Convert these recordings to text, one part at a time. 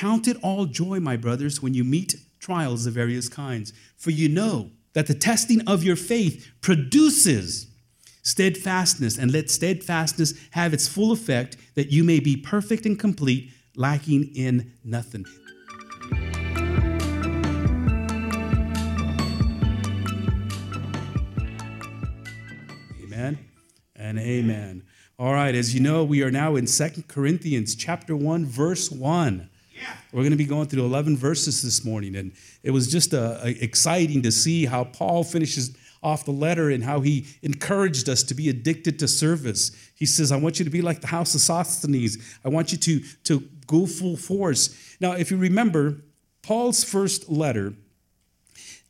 Count it all joy, my brothers, when you meet trials of various kinds, for you know that the testing of your faith produces steadfastness, and let steadfastness have its full effect, that you may be perfect and complete, lacking in nothing. Amen and amen. All right, as you know, we are now in Second Corinthians chapter 1 verse 1. We're going to be going through 11 verses this morning, and it was just uh, exciting to see how Paul finishes off the letter and how he encouraged us to be addicted to service. He says, I want you to be like the house of Sosthenes. I want you to, to go full force. Now, if you remember, Paul's first letter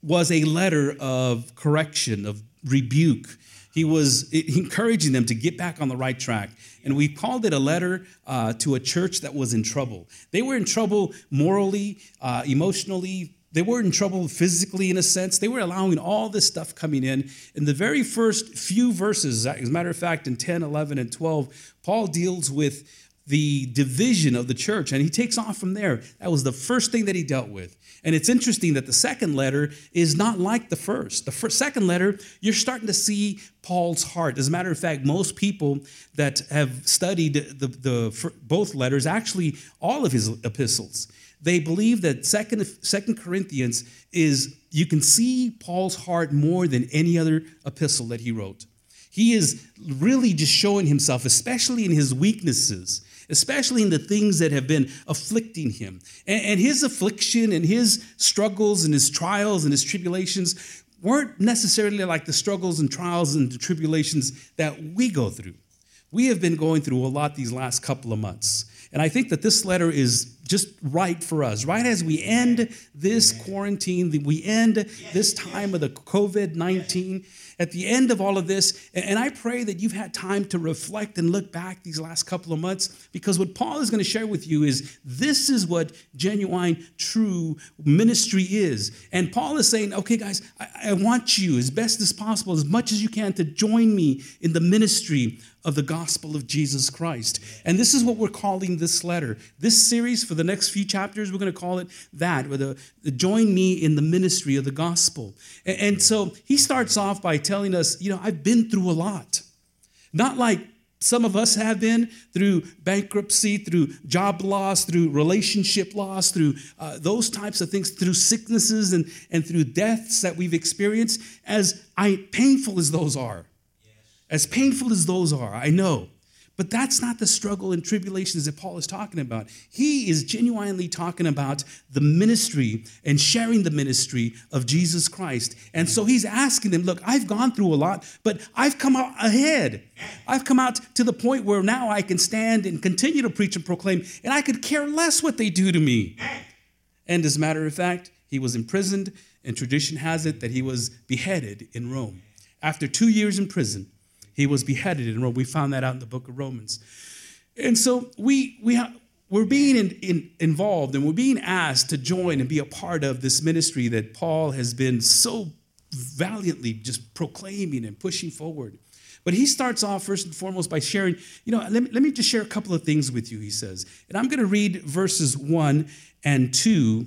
was a letter of correction, of rebuke. He was encouraging them to get back on the right track. And we called it a letter uh, to a church that was in trouble. They were in trouble morally, uh, emotionally, they were in trouble physically in a sense. They were allowing all this stuff coming in. In the very first few verses, as a matter of fact, in 10, 11, and 12, Paul deals with the division of the church and he takes off from there. That was the first thing that he dealt with. And it's interesting that the second letter is not like the first. The first, second letter, you're starting to see Paul's heart. As a matter of fact, most people that have studied the, the both letters, actually all of his epistles, they believe that second, second Corinthians is, you can see Paul's heart more than any other epistle that he wrote. He is really just showing himself, especially in his weaknesses, especially in the things that have been afflicting him. And, and his affliction and his struggles and his trials and his tribulations weren't necessarily like the struggles and trials and the tribulations that we go through. We have been going through a lot these last couple of months. And I think that this letter is just right for us. Right as we end this quarantine, we end this time of the COVID 19, at the end of all of this, and I pray that you've had time to reflect and look back these last couple of months, because what Paul is going to share with you is this is what genuine, true ministry is. And Paul is saying, okay, guys, I, I want you as best as possible, as much as you can, to join me in the ministry of the gospel of Jesus Christ. And this is what we're calling this letter. This series for the next few chapters, we're going to call it that, with a, join me in the ministry of the gospel. And, and so he starts off by telling us, you know, I've been through a lot. Not like some of us have been through bankruptcy, through job loss, through relationship loss, through uh, those types of things, through sicknesses and, and through deaths that we've experienced, as I, painful as those are. As painful as those are, I know. But that's not the struggle and tribulations that Paul is talking about. He is genuinely talking about the ministry and sharing the ministry of Jesus Christ. And so he's asking them, Look, I've gone through a lot, but I've come out ahead. I've come out to the point where now I can stand and continue to preach and proclaim, and I could care less what they do to me. And as a matter of fact, he was imprisoned, and tradition has it that he was beheaded in Rome. After two years in prison, he was beheaded in Rome. We found that out in the book of Romans. And so we, we ha- we're being in, in, involved and we're being asked to join and be a part of this ministry that Paul has been so valiantly just proclaiming and pushing forward. But he starts off first and foremost by sharing, you know, let me, let me just share a couple of things with you, he says. And I'm going to read verses one and two,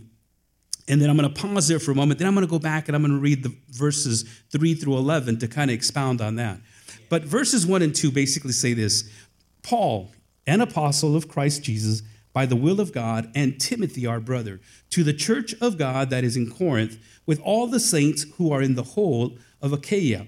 and then I'm going to pause there for a moment. Then I'm going to go back and I'm going to read the verses three through 11 to kind of expound on that. But verses 1 and 2 basically say this Paul, an apostle of Christ Jesus, by the will of God, and Timothy, our brother, to the church of God that is in Corinth, with all the saints who are in the whole of Achaia.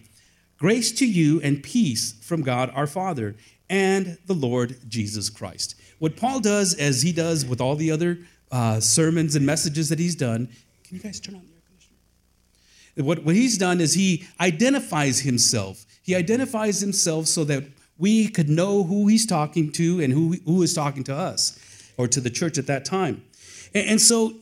Grace to you and peace from God our Father and the Lord Jesus Christ. What Paul does, as he does with all the other uh, sermons and messages that he's done, can you guys turn on the air conditioner? What, what he's done is he identifies himself he identifies himself so that we could know who he's talking to and who, who is talking to us or to the church at that time. And, and so,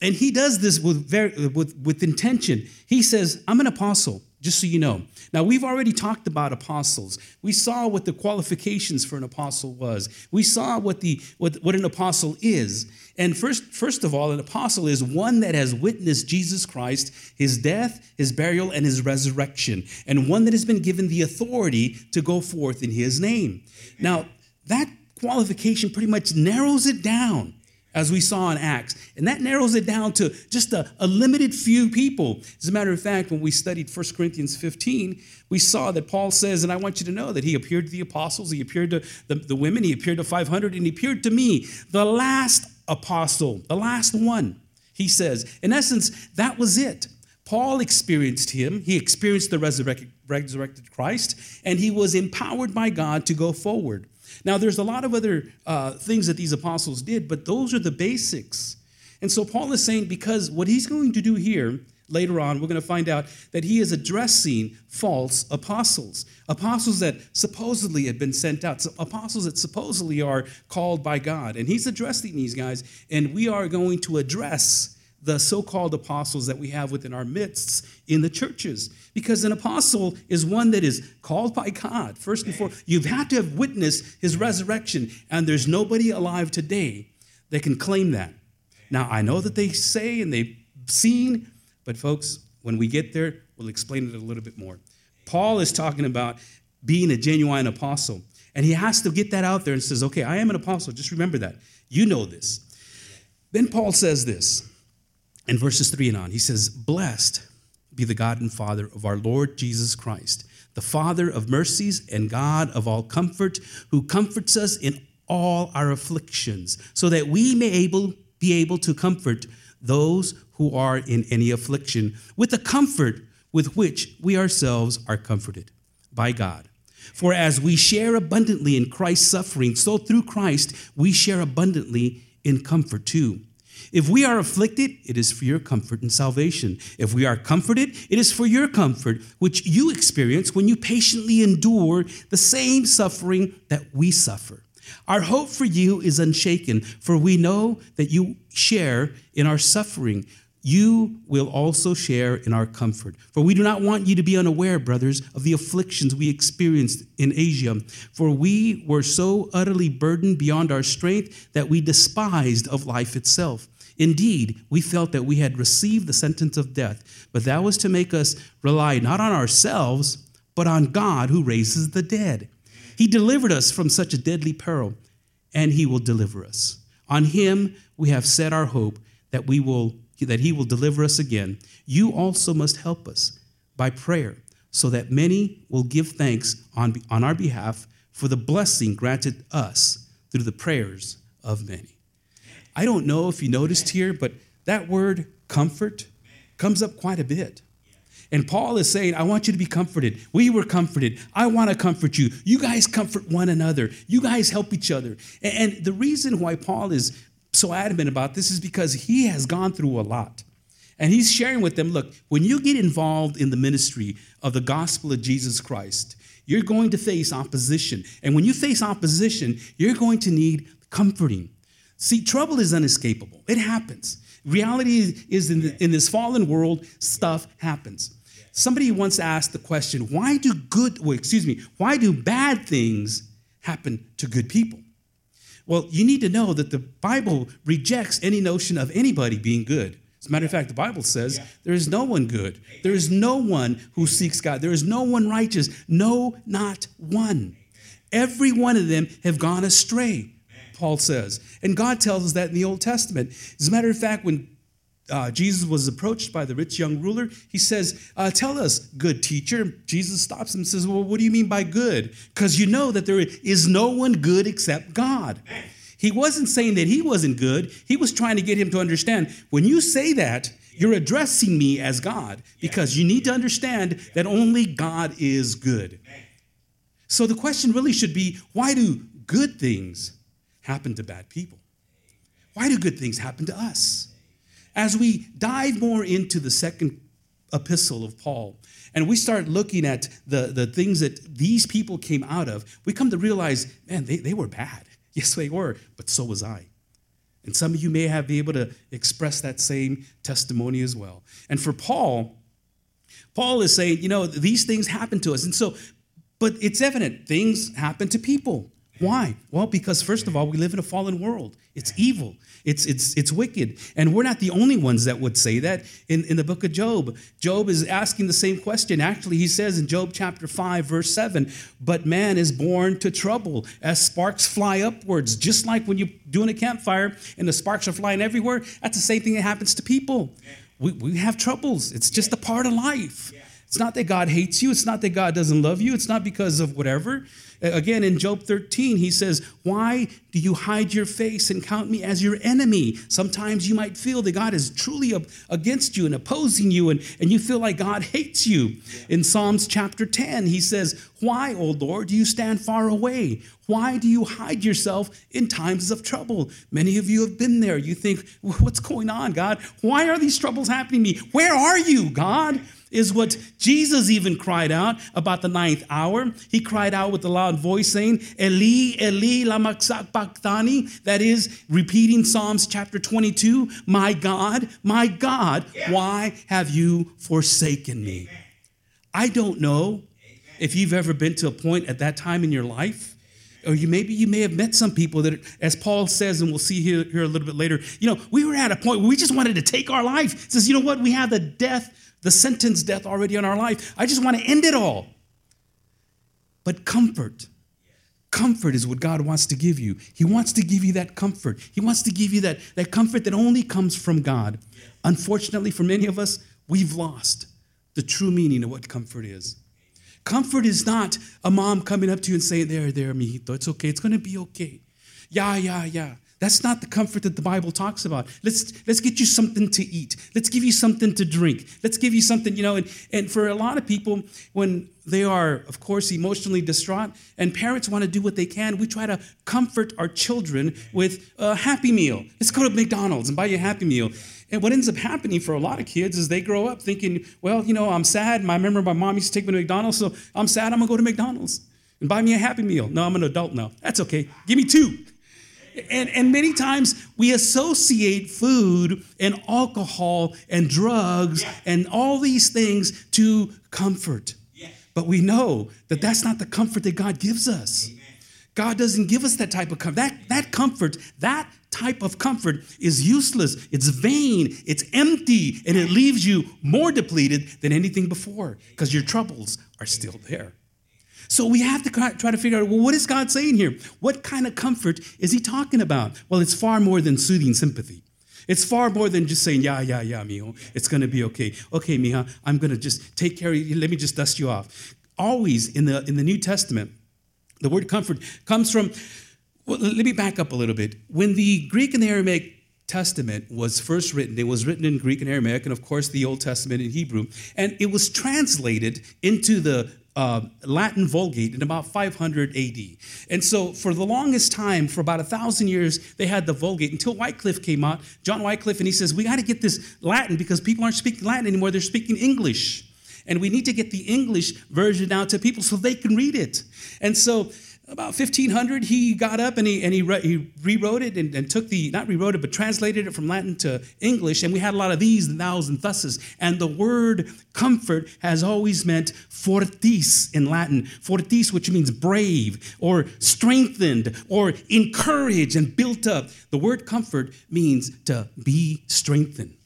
and he does this with, very, with, with intention. He says, I'm an apostle just so you know. Now, we've already talked about apostles. We saw what the qualifications for an apostle was. We saw what, the, what, what an apostle is. And first, first of all, an apostle is one that has witnessed Jesus Christ, his death, his burial, and his resurrection, and one that has been given the authority to go forth in his name. Now, that qualification pretty much narrows it down as we saw in Acts. And that narrows it down to just a, a, limited few people. As a matter of fact, when we studied 1 Corinthians 15, we saw that Paul says, and I want you to know that he appeared to the apostles, he appeared to the, the women, he appeared to 500, and he appeared to me, the last apostle, the last one. He says, in essence, that was it. Paul experienced him. He experienced the resurrected, resurrected Christ, and he was empowered by God to go forward. Now, there's a lot of other uh, things that these apostles did, but those are the basics. And so Paul is saying, because what he's going to do here later on, we're going to find out that he is addressing false apostles, apostles that supposedly had been sent out, apostles that supposedly are called by God. And he's addressing these guys, and we are going to address the so called apostles that we have within our midst in the churches. Because an apostle is one that is called by God. First and foremost, you've had to have witnessed his resurrection, and there's nobody alive today that can claim that. Now, I know that they say and they've seen, but folks, when we get there, we'll explain it a little bit more. Paul is talking about being a genuine apostle, and he has to get that out there and says, Okay, I am an apostle. Just remember that. You know this. Then Paul says this in verses 3 and on. He says, Blessed be the God and Father of our Lord Jesus Christ, the Father of mercies and God of all comfort, who comforts us in all our afflictions, so that we may able, be able to comfort those who are in any affliction with the comfort with which we ourselves are comforted by God. For as we share abundantly in Christ's suffering, so through Christ we share abundantly in comfort too. If we are afflicted, it is for your comfort and salvation. If we are comforted, it is for your comfort, which you experience when you patiently endure the same suffering that we suffer. Our hope for you is unshaken, for we know that you share in our suffering. You will also share in our comfort. For we do not want you to be unaware, brothers, of the afflictions we experienced in Asia. For we were so utterly burdened beyond our strength that we despised of life itself. Indeed, we felt that we had received the sentence of death, but that was to make us rely not on ourselves, but on God who raises the dead. He delivered us from such a deadly peril, and he will deliver us. On him we have set our hope that we will that he will deliver us again. You also must help us by prayer, so that many will give thanks on, on our behalf for the blessing granted us through the prayers of many. I don't know if you noticed here, but that word comfort comes up quite a bit. And Paul is saying, I want you to be comforted. We were comforted. I want to comfort you. You guys comfort one another. You guys help each other. And the reason why Paul is so adamant about this is because he has gone through a lot. And he's sharing with them look, when you get involved in the ministry of the gospel of Jesus Christ, you're going to face opposition. And when you face opposition, you're going to need comforting. See, trouble is unescapable. It happens. Reality is in, the, in this fallen world, stuff happens. Somebody once asked the question, why do good, well, excuse me, why do bad things happen to good people? Well, you need to know that the Bible rejects any notion of anybody being good. As a matter of fact, the Bible says yeah. there is no one good. There is no one who seeks God. There is no one righteous. No, not one. Every one of them have gone astray. Paul says. And God tells us that in the Old Testament. As a matter of fact, when uh, Jesus was approached by the rich young ruler, he says, uh, Tell us, good teacher. Jesus stops him and says, Well, what do you mean by good? Because you know that there is no one good except God. He wasn't saying that he wasn't good. He was trying to get him to understand when you say that, you're addressing me as God because you need to understand that only God is good. So the question really should be why do good things happen to bad people? Why do good things happen to us? As we dive more into the second epistle of Paul, and we start looking at the, the things that these people came out of, we come to realize, man, they, they were bad. Yes, they were, but so was I. And some of you may have been able to express that same testimony as well. And for Paul, Paul is saying, you know, these things happen to us. And so, but it's evident things happen to people. Why? Well, because first of all, we live in a fallen world. It's evil. It's, it's, it's wicked. And we're not the only ones that would say that in, in the book of Job. Job is asking the same question. Actually, he says in Job chapter 5, verse 7, but man is born to trouble as sparks fly upwards. Just like when you're doing a campfire and the sparks are flying everywhere, that's the same thing that happens to people. We, we have troubles. It's just a part of life. It's not that God hates you. It's not that God doesn't love you. It's not because of whatever. Again, in Job 13, he says, Why do you hide your face and count me as your enemy? Sometimes you might feel that God is truly against you and opposing you, and, and you feel like God hates you. In Psalms chapter 10, he says, Why, O Lord, do you stand far away? Why do you hide yourself in times of trouble? Many of you have been there. You think, What's going on, God? Why are these troubles happening to me? Where are you, God? Is what Jesus even cried out about the ninth hour. He cried out with a loud voice saying, Eli, Eli, lama sabachthani. That is, repeating Psalms chapter 22, My God, my God, why have you forsaken me? I don't know if you've ever been to a point at that time in your life or you maybe you may have met some people that as paul says and we'll see here, here a little bit later you know we were at a point where we just wanted to take our life it says you know what we have the death the sentence death already on our life. I just want to end it all. But comfort, comfort is what God wants to give you. He wants to give you that comfort. He wants to give you that, that comfort that only comes from God. Unfortunately, for many of us, we've lost the true meaning of what comfort is. Comfort is not a mom coming up to you and saying, There, there, mijito, it's okay, it's gonna be okay. Yeah, yeah, yeah. That's not the comfort that the Bible talks about. Let's, let's get you something to eat. Let's give you something to drink. Let's give you something, you know. And, and for a lot of people, when they are, of course, emotionally distraught, and parents want to do what they can, we try to comfort our children with a happy meal. Let's go to McDonald's and buy you a happy meal. And what ends up happening for a lot of kids is they grow up thinking, well, you know, I'm sad. I remember my mom used to take me to McDonald's, so I'm sad. I'm going to go to McDonald's and buy me a happy meal. No, I'm an adult now. That's okay. Give me two. And, and many times we associate food and alcohol and drugs yeah. and all these things to comfort. Yeah. But we know that that's not the comfort that God gives us. Amen. God doesn't give us that type of comfort. That, that comfort, that type of comfort is useless, it's vain, it's empty, and it leaves you more depleted than anything before because your troubles are still there. So we have to try to figure out well, what is God saying here? What kind of comfort is he talking about? Well, it's far more than soothing sympathy. It's far more than just saying, yeah, yeah, yeah, mijo, it's going to be okay. Okay, mija, I'm going to just take care of you. Let me just dust you off. Always in the, in the New Testament, the word comfort comes from, well, let me back up a little bit. When the Greek and the Aramaic Testament was first written. It was written in Greek and Aramaic, and of course, the Old Testament in Hebrew. And it was translated into the uh, Latin Vulgate in about 500 AD. And so, for the longest time, for about a thousand years, they had the Vulgate until Wycliffe came out, John Wycliffe, and he says, We got to get this Latin because people aren't speaking Latin anymore, they're speaking English. And we need to get the English version out to people so they can read it. And so, about 1500 he got up and he, and he, re, he rewrote it and, and, took the not rewrote it but translated it from latin to english. And we had a lot of these and thous and thuses. And the word comfort has always meant fortis in latin. Fortis which means brave or strengthened or encouraged and built up. The word comfort means to be strengthened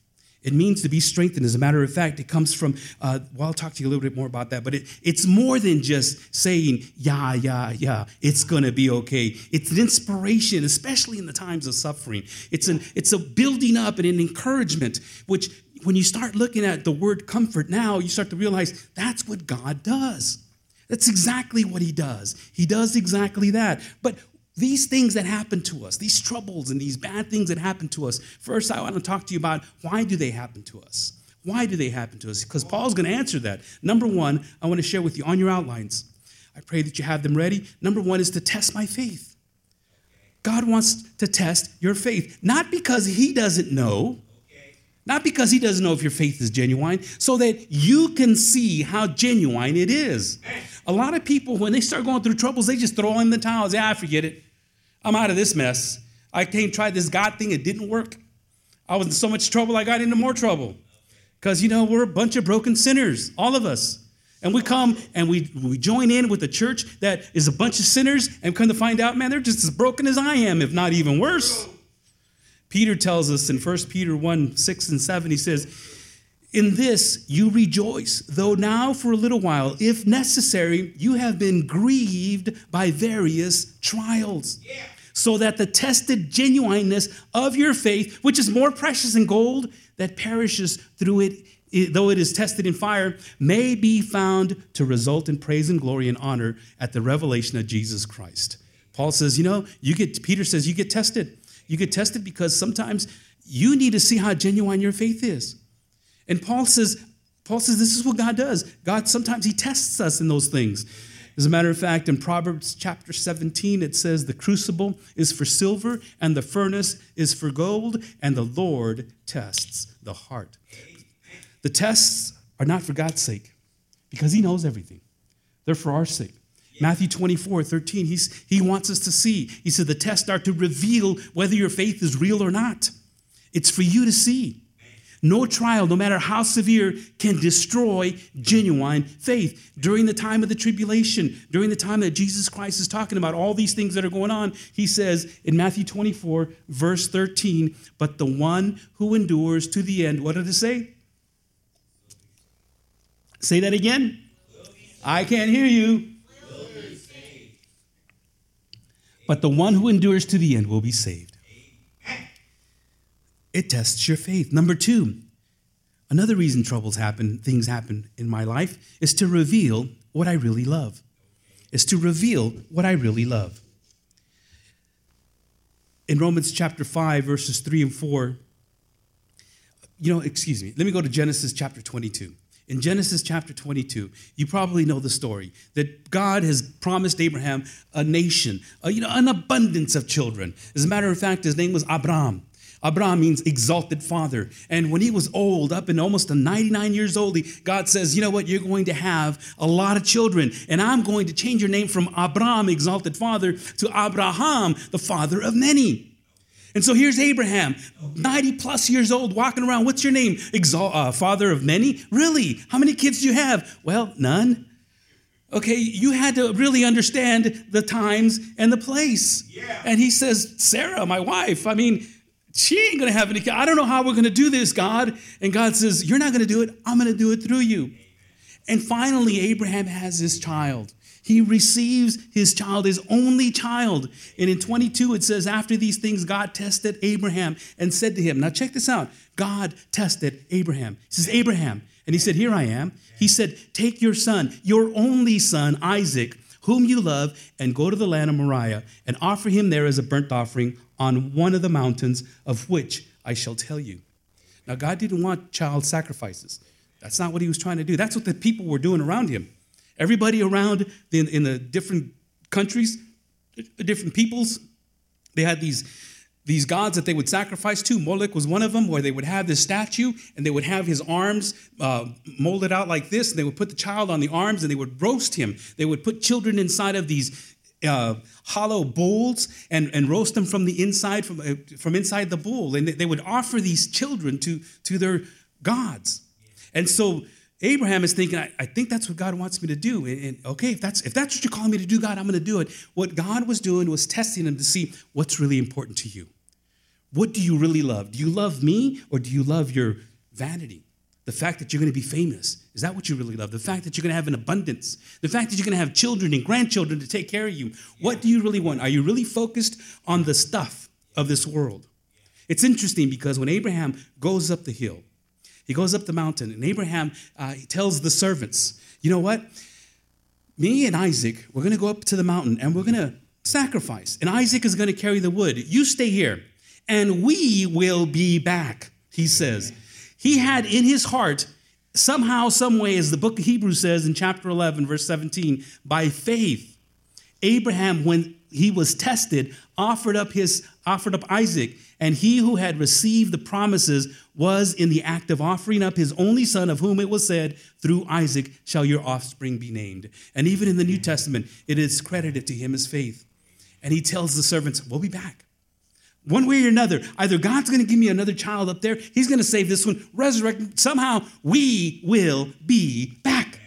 it means to be strengthened. As a matter of fact, it comes from, uh, well, I'll talk to you a little bit more about that, but it, it's more than just saying, yeah, yeah, yeah, it's going to be okay. It's an inspiration, especially in the times of suffering. It's, an, it's a building up and an encouragement, which when you start looking at the word comfort now, you start to realize that's what God does. That's exactly what he does. He does exactly that. But these things that happen to us, these troubles and these bad things that happen to us, first I want to talk to you about why do they happen to us? Why do they happen to us? Because Paul's going to answer that. Number one, I want to share with you on your outlines. I pray that you have them ready. Number one is to test my faith. God wants to test your faith, not because He doesn't know, not because He doesn't know if your faith is genuine, so that you can see how genuine it is. A lot of people, when they start going through troubles, they just throw in the towels. Yeah, I forget it. I'm out of this mess. I came try this God thing, it didn't work. I was in so much trouble, I got into more trouble. Because, you know, we're a bunch of broken sinners, all of us. And we come and we, we join in with a church that is a bunch of sinners and come to find out, man, they're just as broken as I am, if not even worse. Peter tells us in 1 Peter 1 6 and 7, he says, In this you rejoice, though now for a little while, if necessary, you have been grieved by various trials. Yeah. So that the tested genuineness of your faith, which is more precious than gold that perishes through it, though it is tested in fire, may be found to result in praise and glory and honor at the revelation of Jesus Christ. Paul says, you know, you get, Peter says, you get tested. You get tested because sometimes you need to see how genuine your faith is. And Paul says, Paul says this is what God does. God sometimes he tests us in those things. As a matter of fact, in Proverbs chapter 17, it says, The crucible is for silver, and the furnace is for gold, and the Lord tests the heart. The tests are not for God's sake, because He knows everything, they're for our sake. Matthew 24, 13, he's, he wants us to see. He said, The tests are to reveal whether your faith is real or not. It's for you to see. No trial, no matter how severe, can destroy genuine faith. During the time of the tribulation, during the time that Jesus Christ is talking about all these things that are going on, he says in Matthew 24, verse 13, But the one who endures to the end, what did it say? Say that again. I can't hear you. But the one who endures to the end will be saved. It tests your faith. Number two, another reason troubles happen, things happen in my life, is to reveal what I really love. Is to reveal what I really love. In Romans chapter 5, verses 3 and 4, you know, excuse me, let me go to Genesis chapter 22. In Genesis chapter 22, you probably know the story that God has promised Abraham a nation, a, you know, an abundance of children. As a matter of fact, his name was Abraham. Abraham means exalted father. And when he was old, up in almost 99 years old, God says, You know what? You're going to have a lot of children. And I'm going to change your name from Abraham, exalted father, to Abraham, the father of many. And so here's Abraham, 90 plus years old, walking around. What's your name? Exalt, uh, father of many? Really? How many kids do you have? Well, none. Okay, you had to really understand the times and the place. Yeah. And he says, Sarah, my wife, I mean, she ain't gonna have any kids. I don't know how we're gonna do this, God. And God says, You're not gonna do it, I'm gonna do it through you. And finally, Abraham has his child. He receives his child, his only child. And in 22, it says, After these things, God tested Abraham and said to him, Now check this out. God tested Abraham. He says, Abraham. And he said, Here I am. He said, Take your son, your only son, Isaac, whom you love, and go to the land of Moriah and offer him there as a burnt offering on one of the mountains of which I shall tell you. Now, God didn't want child sacrifices. That's not what he was trying to do. That's what the people were doing around him. Everybody around in, in the different countries, different peoples, they had these, these gods that they would sacrifice to. Moloch was one of them, where they would have this statue and they would have his arms uh, molded out like this. And they would put the child on the arms and they would roast him. They would put children inside of these uh, hollow bowls and, and roast them from the inside, from, uh, from inside the bowl. And they, they would offer these children to, to their gods. And so Abraham is thinking, I, I, think that's what God wants me to do. And, and, okay, if that's if that's what you're calling me to do, God, I'm going to do it. What God was doing was testing him to see what's really important to you. What do you really love? Do you love me or do you love your vanity? The fact that you're going to be famous. Is that what you really love? The fact that you're going to have an abundance. The fact that you're going to have children and grandchildren to take care of you. What do you really want? Are you really focused on the stuff of this world? It's interesting because when Abraham goes up the hill, he goes up the mountain, and Abraham uh, tells the servants, You know what? Me and Isaac, we're going to go up to the mountain and we're going to sacrifice. And Isaac is going to carry the wood. You stay here, and we will be back, he says. He had in his heart, somehow, some way, as the book of Hebrews says in chapter 11, verse 17, by faith, Abraham, when he was tested, offered up his offered up Isaac, and he who had received the promises was in the act of offering up his only son, of whom it was said, Through Isaac shall your offspring be named. And even in the New Testament, it is credited to him as faith. And he tells the servants, We'll be back. One way or another, either God's going to give me another child up there, he's going to save this one, resurrect. Somehow we will be back.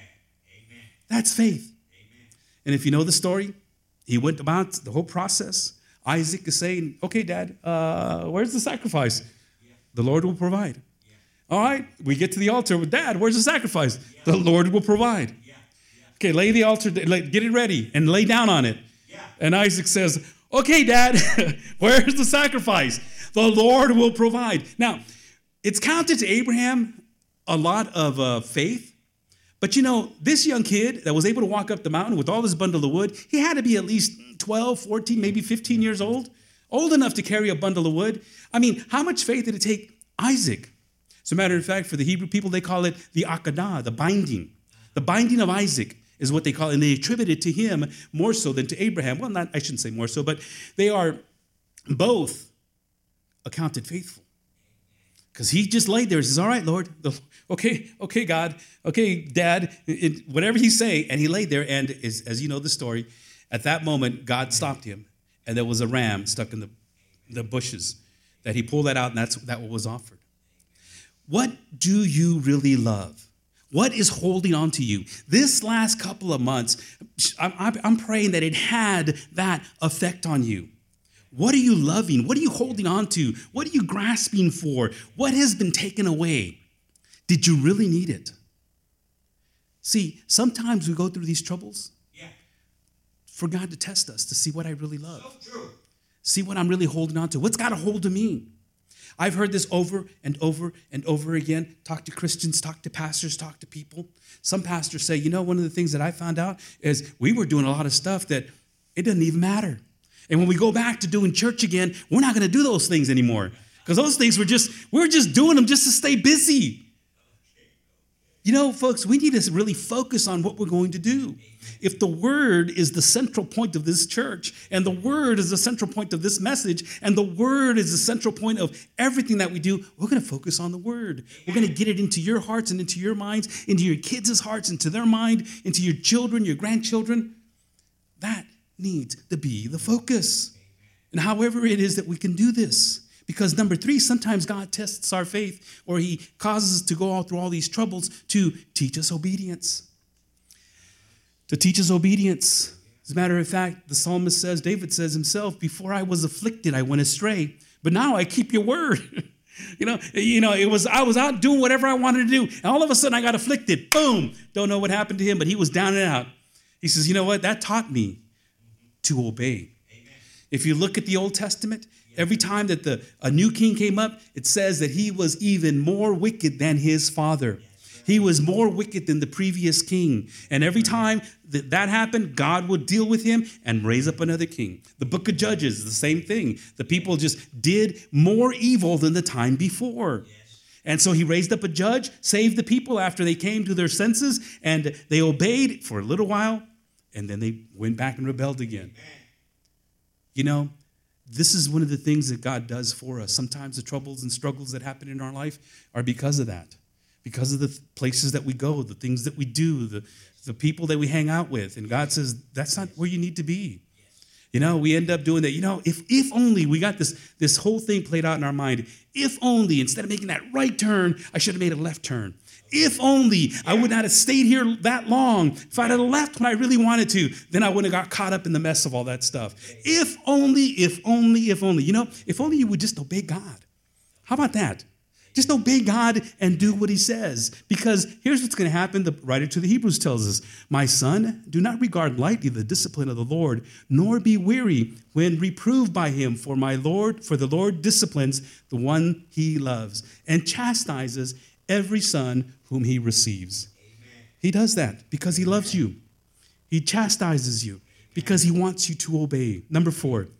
Amen. That's faith. Amen. And if you know the story, he went about the whole process. Isaac is saying, Okay, dad, uh, where's the sacrifice? The Lord will provide. All right, we get to the altar with dad, where's the sacrifice? The Lord will provide. Okay, lay the altar, get it ready, and lay down on it. And Isaac says, Okay, dad, where's the sacrifice? The Lord will provide. Now, it's counted to Abraham a lot of uh, faith. But you know, this young kid that was able to walk up the mountain with all this bundle of wood, he had to be at least 12, 14, maybe 15 years old, old enough to carry a bundle of wood. I mean, how much faith did it take Isaac? As a matter of fact, for the Hebrew people, they call it the Akedah, the binding. The binding of Isaac is what they call it, and they attribute it to him more so than to Abraham. Well, not I shouldn't say more so, but they are both accounted faithful. Because he just laid there and says, All right, Lord, okay, okay, God, okay, Dad, whatever he say. And he laid there, and as, as you know the story, at that moment, God stopped him, and there was a ram stuck in the, the bushes that he pulled that out, and that's that what was offered. What do you really love? What is holding on to you? This last couple of months, I'm, I'm praying that it had that effect on you. What are you loving? What are you holding on to? What are you grasping for? What has been taken away? Did you really need it? See, sometimes we go through these troubles yeah. for God to test us to see what I really love. So see what I'm really holding on to. What's got a hold of me? I've heard this over and over and over again. Talk to Christians, talk to pastors, talk to people. Some pastors say, you know, one of the things that I found out is we were doing a lot of stuff that it doesn't even matter. And when we go back to doing church again, we're not going to do those things anymore. Because those things were just, we are just doing them just to stay busy. You know, folks, we need to really focus on what we're going to do. If the word is the central point of this church, and the word is the central point of this message, and the word is the central point of everything that we do, we're going to focus on the word. We're going to get it into your hearts and into your minds, into your kids' hearts, into their mind, into your children, your grandchildren. That needs to be the focus. And however it is that we can do this. Because number three, sometimes God tests our faith or He causes us to go all through all these troubles to teach us obedience. To teach us obedience. As a matter of fact, the psalmist says, David says himself, before I was afflicted, I went astray, but now I keep your word. you know, you know, it was I was out doing whatever I wanted to do, and all of a sudden I got afflicted. Boom! Don't know what happened to him, but he was down and out. He says, you know what? That taught me to obey. Amen. If you look at the Old Testament, every time that the, a new king came up, it says that he was even more wicked than his father. He was more wicked than the previous king. And every time that that happened, God would deal with him and raise up another king. The book of Judges, the same thing. The people just did more evil than the time before. And so he raised up a judge, saved the people after they came to their senses, and they obeyed for a little while and then they went back and rebelled again. You know, this is one of the things that God does for us. Sometimes the troubles and struggles that happen in our life are because of that, because of the places that we go, the things that we do, the, the people that we hang out with. And God says, that's not where you need to be. You know, we end up doing that. You know, if if only we got this this whole thing played out in our mind. If only instead of making that right turn, I should have made a left turn. If only I would not have stayed here that long. If I'd have left when I really wanted to, then I wouldn't have got caught up in the mess of all that stuff. If only, if only, if only. You know, if only you would just obey God. How about that? Just obey God and do what he says. Because here's what's going to happen. The writer to the Hebrews tells us My son, do not regard lightly the discipline of the Lord, nor be weary when reproved by him. For my Lord, for the Lord disciplines the one he loves and chastises every son whom he receives. Amen. He does that because he loves you. He chastises you because he wants you to obey. Number four, Amen.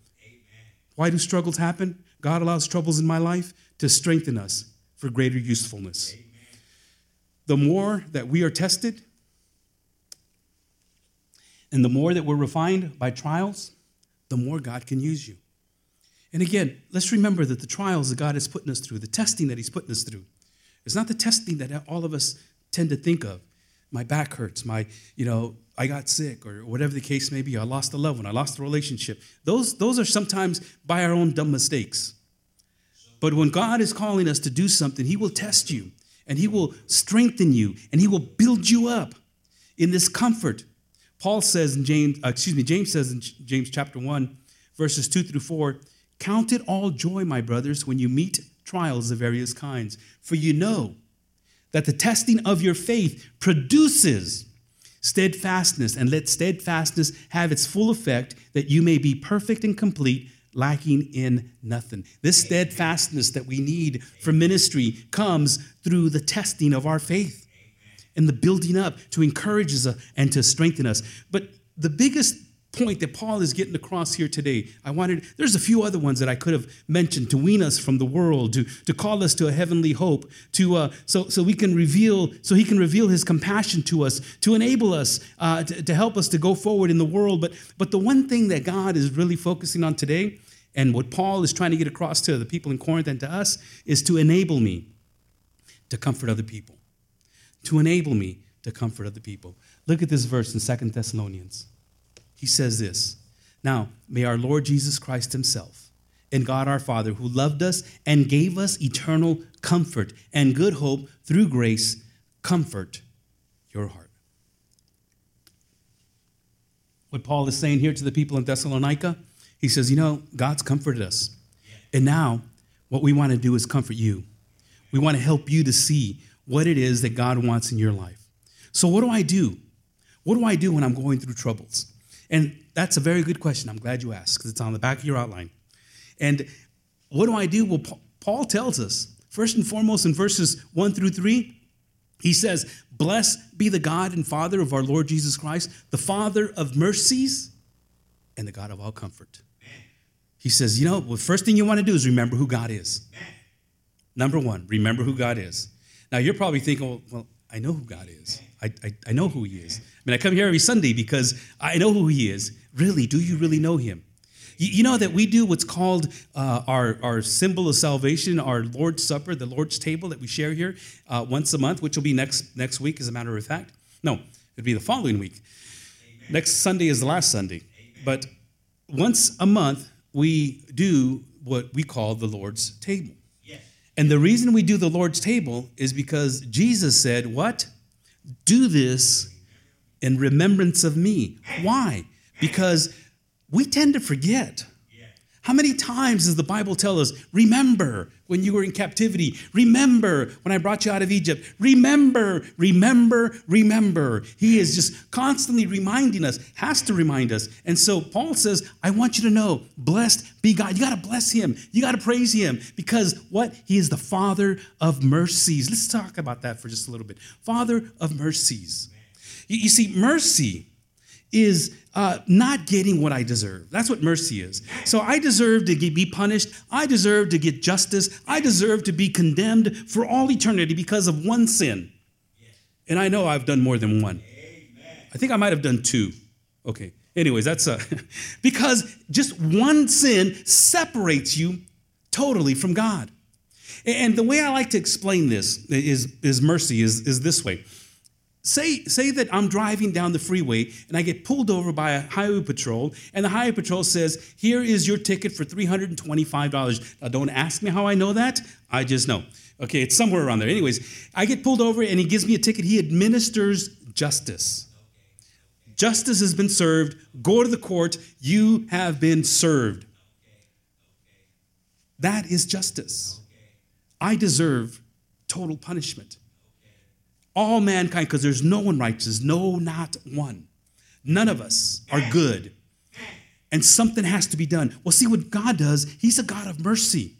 why do struggles happen? God allows troubles in my life to strengthen us for greater usefulness. Amen. The more that we are tested, and the more that we're refined by trials, the more God can use you. And again, let's remember that the trials that God is putting us through, the testing that He's putting us through, it's not the testing that all of us tend to think of. My back hurts, my, you know, I got sick, or whatever the case may be. I lost a loved one, I lost a relationship. Those, those are sometimes by our own dumb mistakes. But when God is calling us to do something, He will test you and He will strengthen you and He will build you up. in this comfort. Paul says in James, uh, excuse me, James says in James chapter 1, verses 2 through 4, Count it all joy, my brothers, when you meet trials of various kinds, for you know that the testing of your faith produces steadfastness, and let steadfastness have its full effect, that you may be perfect and complete, lacking in nothing. This steadfastness that we need for ministry comes through the testing of our faith and the building up to encourage us and to strengthen us. But the biggest point that Paul is getting across here today. I wanted, there's a few other ones that I could have mentioned to wean us from the world, to, to call us to a heavenly hope, to uh, so, so we can reveal, so he can reveal his compassion to us, to enable us, uh, to, to help us to go forward in the world. But, but the one thing that God is really focusing on today, and what Paul is trying to get across to the people in Corinth and to us, is to enable me to comfort other people. To enable me to comfort other people. Look at this verse in Second Thessalonians he says this Now, may our Lord Jesus Christ Himself and God our Father, who loved us and gave us eternal comfort and good hope through grace, comfort your heart. What Paul is saying here to the people in Thessalonica, he says, You know, God's comforted us. And now, what we want to do is comfort you. We want to help you to see what it is that God wants in your life. So, what do I do? What do I do when I'm going through troubles? And that's a very good question. I'm glad you asked because it's on the back of your outline. And what do I do? Well, Paul tells us, first and foremost, in verses 1 through 3, he says, Blessed be the God and Father of our Lord Jesus Christ, the Father of mercies and the God of all comfort. He says, You know, the first thing you want to do is remember who God is. Number one, remember who God is. Now, you're probably thinking, well, well I know who God is. I, I, I, know who he is. I mean, I come here every Sunday because I know who he is. Really, do you really know him? You, you know that we do what's called uh, our, our symbol of salvation, our Lord's Supper, the Lord's table that we share here uh, once a month, which will be next, next week, as a matter of fact. No, it'll be the following week. Amen. Next Sunday is the last Sunday. Amen. But once a month, we do what we call the Lord's table. And the reason we do the Lord's table is because Jesus said, What? Do this in remembrance of me. Why? Because we tend to forget. How many times does the Bible tell us, remember when you were in captivity? Remember when I brought you out of Egypt? Remember, remember, remember. He is just constantly reminding us, has to remind us. And so Paul says, I want you to know, blessed be God. You got to bless him. You got to praise him because what? He is the Father of mercies. Let's talk about that for just a little bit. Father of mercies. You, you see, mercy is uh, not getting what I deserve. That's what mercy is. So I deserve to be punished. I deserve to get justice. I deserve to be condemned for all eternity because of one sin. And I know I've done more than one. I think I might have done two. Okay. Anyways, that's uh, because just one sin separates you totally from God. And the way I like to explain this is, is mercy is, is this way. Say, say that I'm driving down the freeway and I get pulled over by a highway patrol, and the highway patrol says, Here is your ticket for $325. Now, don't ask me how I know that. I just know. Okay, it's somewhere around there. Anyways, I get pulled over and he gives me a ticket. He administers justice. Justice has been served. Go to the court. You have been served. That is justice. I deserve total punishment all mankind, because there's no one righteous, no, not one. None of us are good. And something has to be done. Well, see what God does, He's a God of mercy.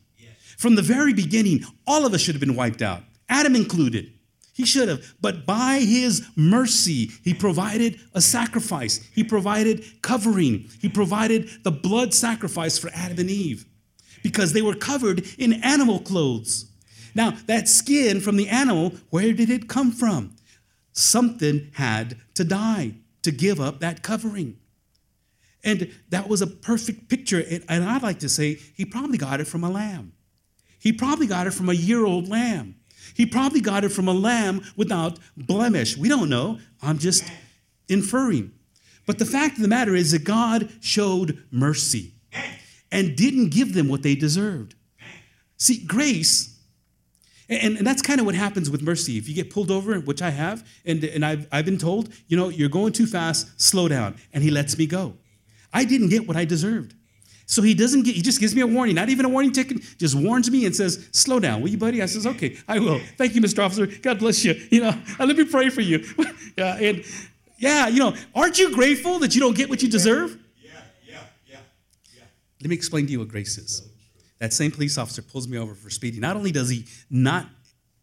From the very beginning, all of us should have been wiped out, Adam included. He should have. But by his mercy, he provided a sacrifice. He provided covering. He provided the blood sacrifice for Adam and Eve because they were covered in animal clothes. Now, that skin from the animal, where did it come from? Something had to die to give up that covering. And that was a perfect picture. And I'd like to say he probably got it from a lamb. He probably got it from a year old lamb. He probably got it from a lamb without blemish. We don't know. I'm just inferring. But the fact of the matter is that God showed mercy and didn't give them what they deserved. See, grace And, and that's kind of what happens with mercy. If you get pulled over, which I have, and, and I've, I've been told, you know, you're going too fast, slow down. And he lets me go. I didn't get what I deserved. So he doesn't get, he just gives me a warning, not even a warning ticket, just warns me and says, slow down, will you, buddy? I says, okay, I will. Thank you, Mr. Officer. God bless you. You know, let me pray for you. yeah, and yeah, you know, aren't you grateful that you don't get what you deserve? Yeah, yeah, yeah, yeah. Let me explain to you what grace is. That same police officer pulls me over for speeding. Not only does he not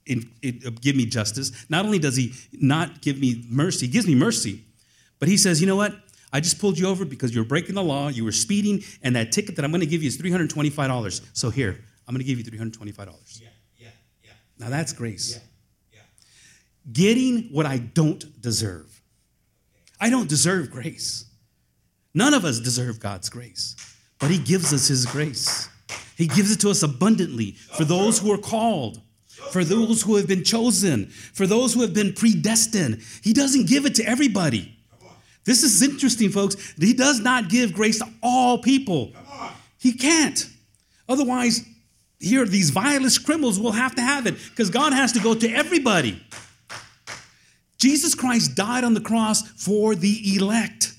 in, uh, give me justice, not only does he not give me mercy, he gives me mercy, but he says, you know what? I just pulled you over because you were breaking the law, you were speeding, and that ticket that I'm going to give you is $325. So here, I'm going to give you $325. Yeah, yeah, yeah. Now that's grace. Yeah, yeah. Getting what I don't deserve. I don't deserve grace. None of us deserve God's grace, but He gives us His grace. He gives it to us abundantly for those who are called, for those who have been chosen, for those who have been predestined. He doesn't give it to everybody. This is interesting, folks. He does not give grace to all people. He can't. Otherwise, here, these vilest criminals will have to have it because God has to go to everybody. Jesus Christ died on the cross for the elect.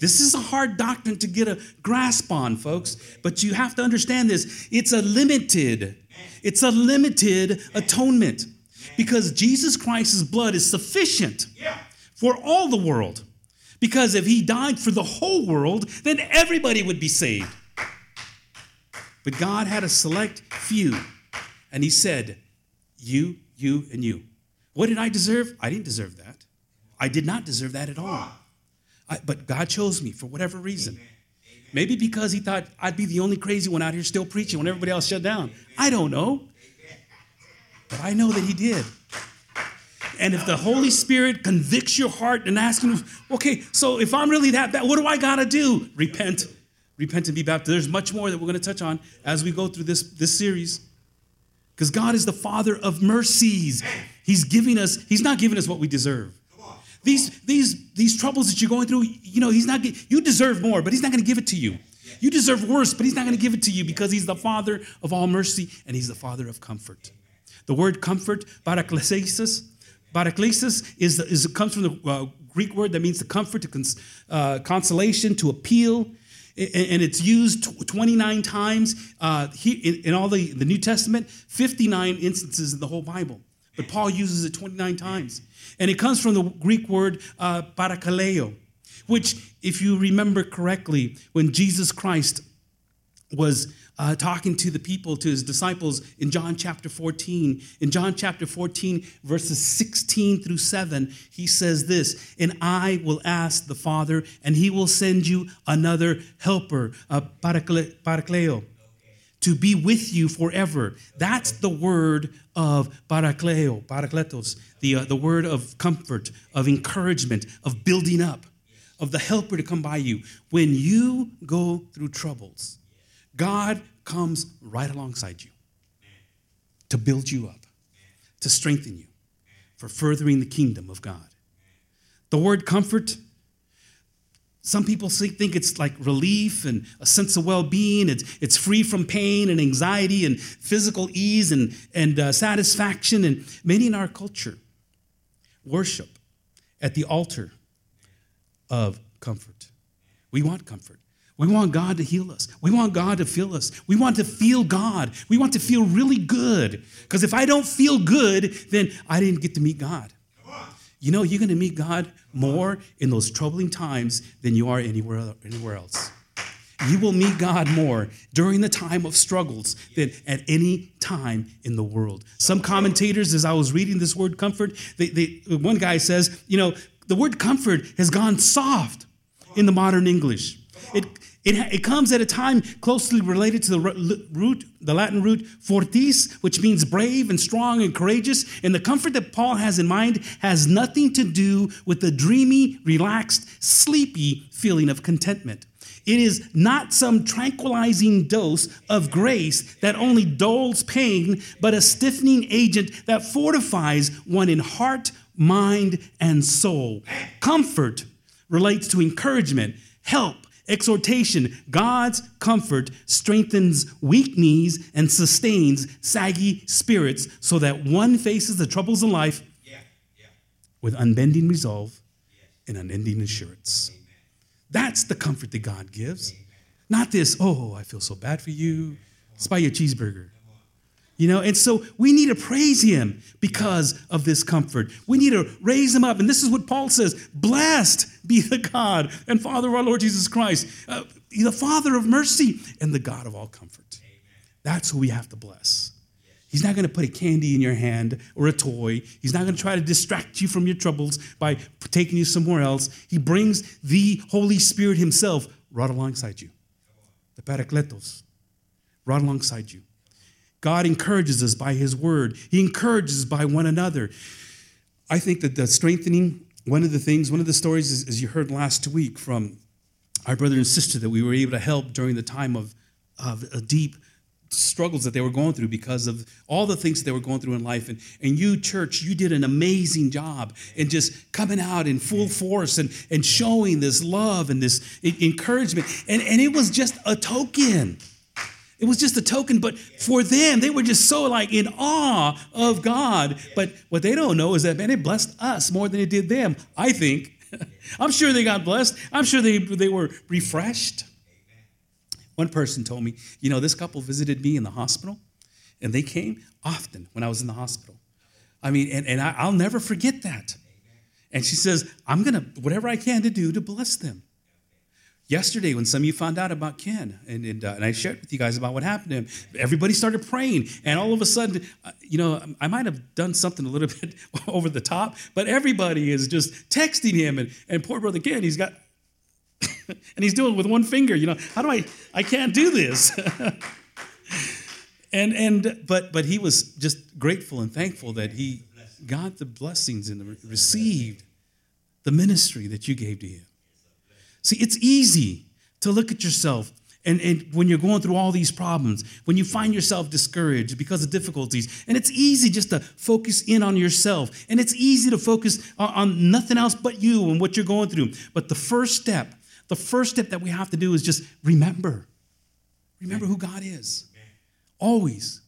This is a hard doctrine to get a grasp on, folks, but you have to understand this. It's a limited, it's a limited atonement because Jesus Christ's blood is sufficient for all the world. Because if he died for the whole world, then everybody would be saved. But God had a select few, and he said, You, you, and you. What did I deserve? I didn't deserve that. I did not deserve that at all. I, but God chose me for whatever reason. Maybe because he thought I'd be the only crazy one out here still preaching when everybody else shut down. I don't know. But I know that he did. And if the Holy Spirit convicts your heart and asks you, okay, so if I'm really that bad, what do I got to do? Repent. Repent and be baptized. There's much more that we're going to touch on as we go through this, this series. Because God is the Father of mercies. He's giving us, He's not giving us what we deserve. These, these, these troubles that you're going through, you know, he's not, you deserve more, but he's not going to give it to you. You deserve worse, but he's not going to give it to you because he's the Father of all mercy and he's the Father of comfort. The word comfort, paraklesis, paraklesis is, is comes from the uh, Greek word that means to comfort, to cons, uh, consolation, to appeal, and it's used 29 times uh, in all the, the New Testament, 59 instances in the whole Bible. But Paul uses it 29 times. And it comes from the Greek word uh, parakaleo, which, if you remember correctly, when Jesus Christ was uh, talking to the people, to his disciples in John chapter 14. In John chapter 14, verses 16 through 7, he says this And I will ask the Father, and he will send you another helper, a parakleo, to be with you forever. That's the word of parakleo, parakletos, the, uh, the word of comfort, of encouragement, of building up, of the helper to come by you. When you go through troubles, God comes right alongside you to build you up, to strengthen you for furthering the kingdom of God. The word comfort, some people think it's like relief and a sense of well being. It's, it's free from pain and anxiety and physical ease and, and uh, satisfaction. And many in our culture worship at the altar of comfort. We want comfort. We want God to heal us. We want God to fill us. We want to feel God. We want to feel really good. Because if I don't feel good, then I didn't get to meet God. You know, you're going to meet God more in those troubling times than you are anywhere, anywhere else. You will meet God more during the time of struggles than at any time in the world. Some commentators, as I was reading this word comfort, they, they, one guy says, you know, the word comfort has gone soft in the modern English. It, it, it comes at a time closely related to the root, the Latin root fortis, which means brave and strong and courageous. And the comfort that Paul has in mind has nothing to do with the dreamy, relaxed, sleepy feeling of contentment. It is not some tranquilizing dose of grace that only dulls pain, but a stiffening agent that fortifies one in heart, mind, and soul. Comfort relates to encouragement, help, Exhortation God's comfort strengthens weak knees and sustains saggy spirits so that one faces the troubles of life yeah, yeah. with unbending resolve and unending assurance. Amen. That's the comfort that God gives. Amen. Not this, oh, I feel so bad for you. Let's buy you a cheeseburger. You know, and so we need to praise him because of this comfort. We need to raise him up. And this is what Paul says Blessed be the God and Father of our Lord Jesus Christ, uh, the Father of mercy and the God of all comfort. Amen. That's who we have to bless. He's not going to put a candy in your hand or a toy. He's not going to try to distract you from your troubles by taking you somewhere else. He brings the Holy Spirit Himself right alongside you, the Parakletos, right alongside you. God encourages us by His word, He encourages us by one another. I think that the strengthening, one of the things, one of the stories, is, as you heard last week from our brother and sister that we were able to help during the time of, of a deep struggles that they were going through because of all the things that they were going through in life. And, and you, church, you did an amazing job in just coming out in full force and, and showing this love and this encouragement. And, and it was just a token. It was just a token, but for them, they were just so like in awe of God. But what they don't know is that, man, it blessed us more than it did them, I think. I'm sure they got blessed. I'm sure they, they were refreshed. One person told me, you know, this couple visited me in the hospital, and they came often when I was in the hospital. I mean, and, and I, will never forget that. And she says, I'm going to, whatever I can to do to bless them yesterday when some of you found out about Ken, and, and, uh, and, I shared with you guys about what happened to him. Everybody started praying, and all of a sudden, uh, you know, I might have done something a little bit over the top, but everybody is just texting him, and, and poor brother Ken, he's got, and he's doing it with one finger. You know, how do I? I can't do this. and and but but he was just grateful and thankful that he got the blessings and received the ministry that you gave to him. See, it's easy to look at yourself and, and, when you're going through all these problems, when you find yourself discouraged because of difficulties, and it's easy just to focus in on yourself, and it's easy to focus on, on nothing else but you and what you're going through. But the first step, the first step that we have to do is just remember. Remember who God is. Always.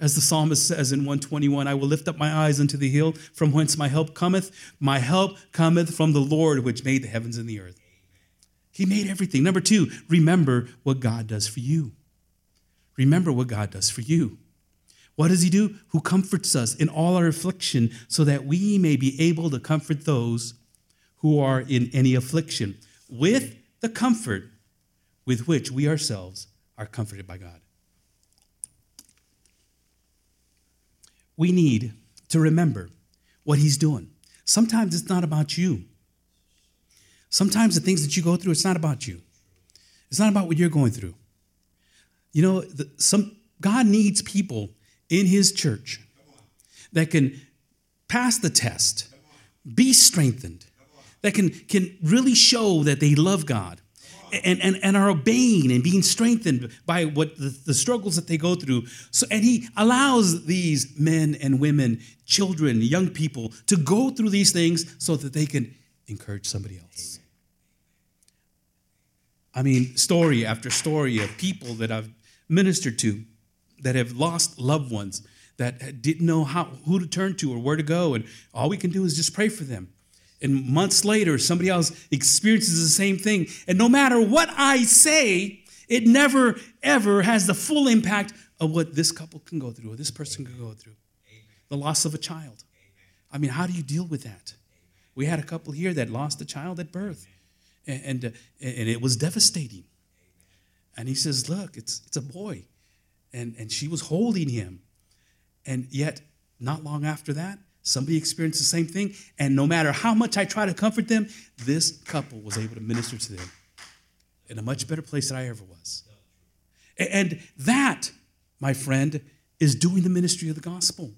As the psalmist says in 121, I will lift up my eyes unto the hill from whence my help cometh. My help cometh from the Lord which made the heavens and the earth. He made everything. Number two, remember what God does for you. Remember what God does for you. What does He do? Who comforts us in all our affliction so that we may be able to comfort those who are in any affliction with the comfort with which we ourselves are comforted by God. We need to remember what He's doing. Sometimes it's not about you. Sometimes the things that you go through, it's not about you. It's not about what you're going through. You know, the, some God needs people in His church that can pass the test, be strengthened, that can, can really show that they love God and, and, and are obeying and being strengthened by what the, the struggles that they go through. So, and he allows these men and women, children, young people to go through these things so that they can encourage somebody else. I mean, story after story of people that I've ministered to that have lost loved ones that didn't know how who to turn to or where to go. And all we can do is just pray for them. And months later somebody else experiences the same thing. And no matter what i say it never ever has the full impact of what this couple can go through or this person can go through. The loss of a child. I mean how do you deal with that? We had a couple here that lost a child at birth and, and, and it was devastating. And he says, Look, it's, it's a boy. And, and she was holding him. And yet, not long after that, somebody experienced the same thing. And no matter how much I try to comfort them, this couple was able to minister to them in a much better place than I ever was. And that, my friend, is doing the ministry of the gospel.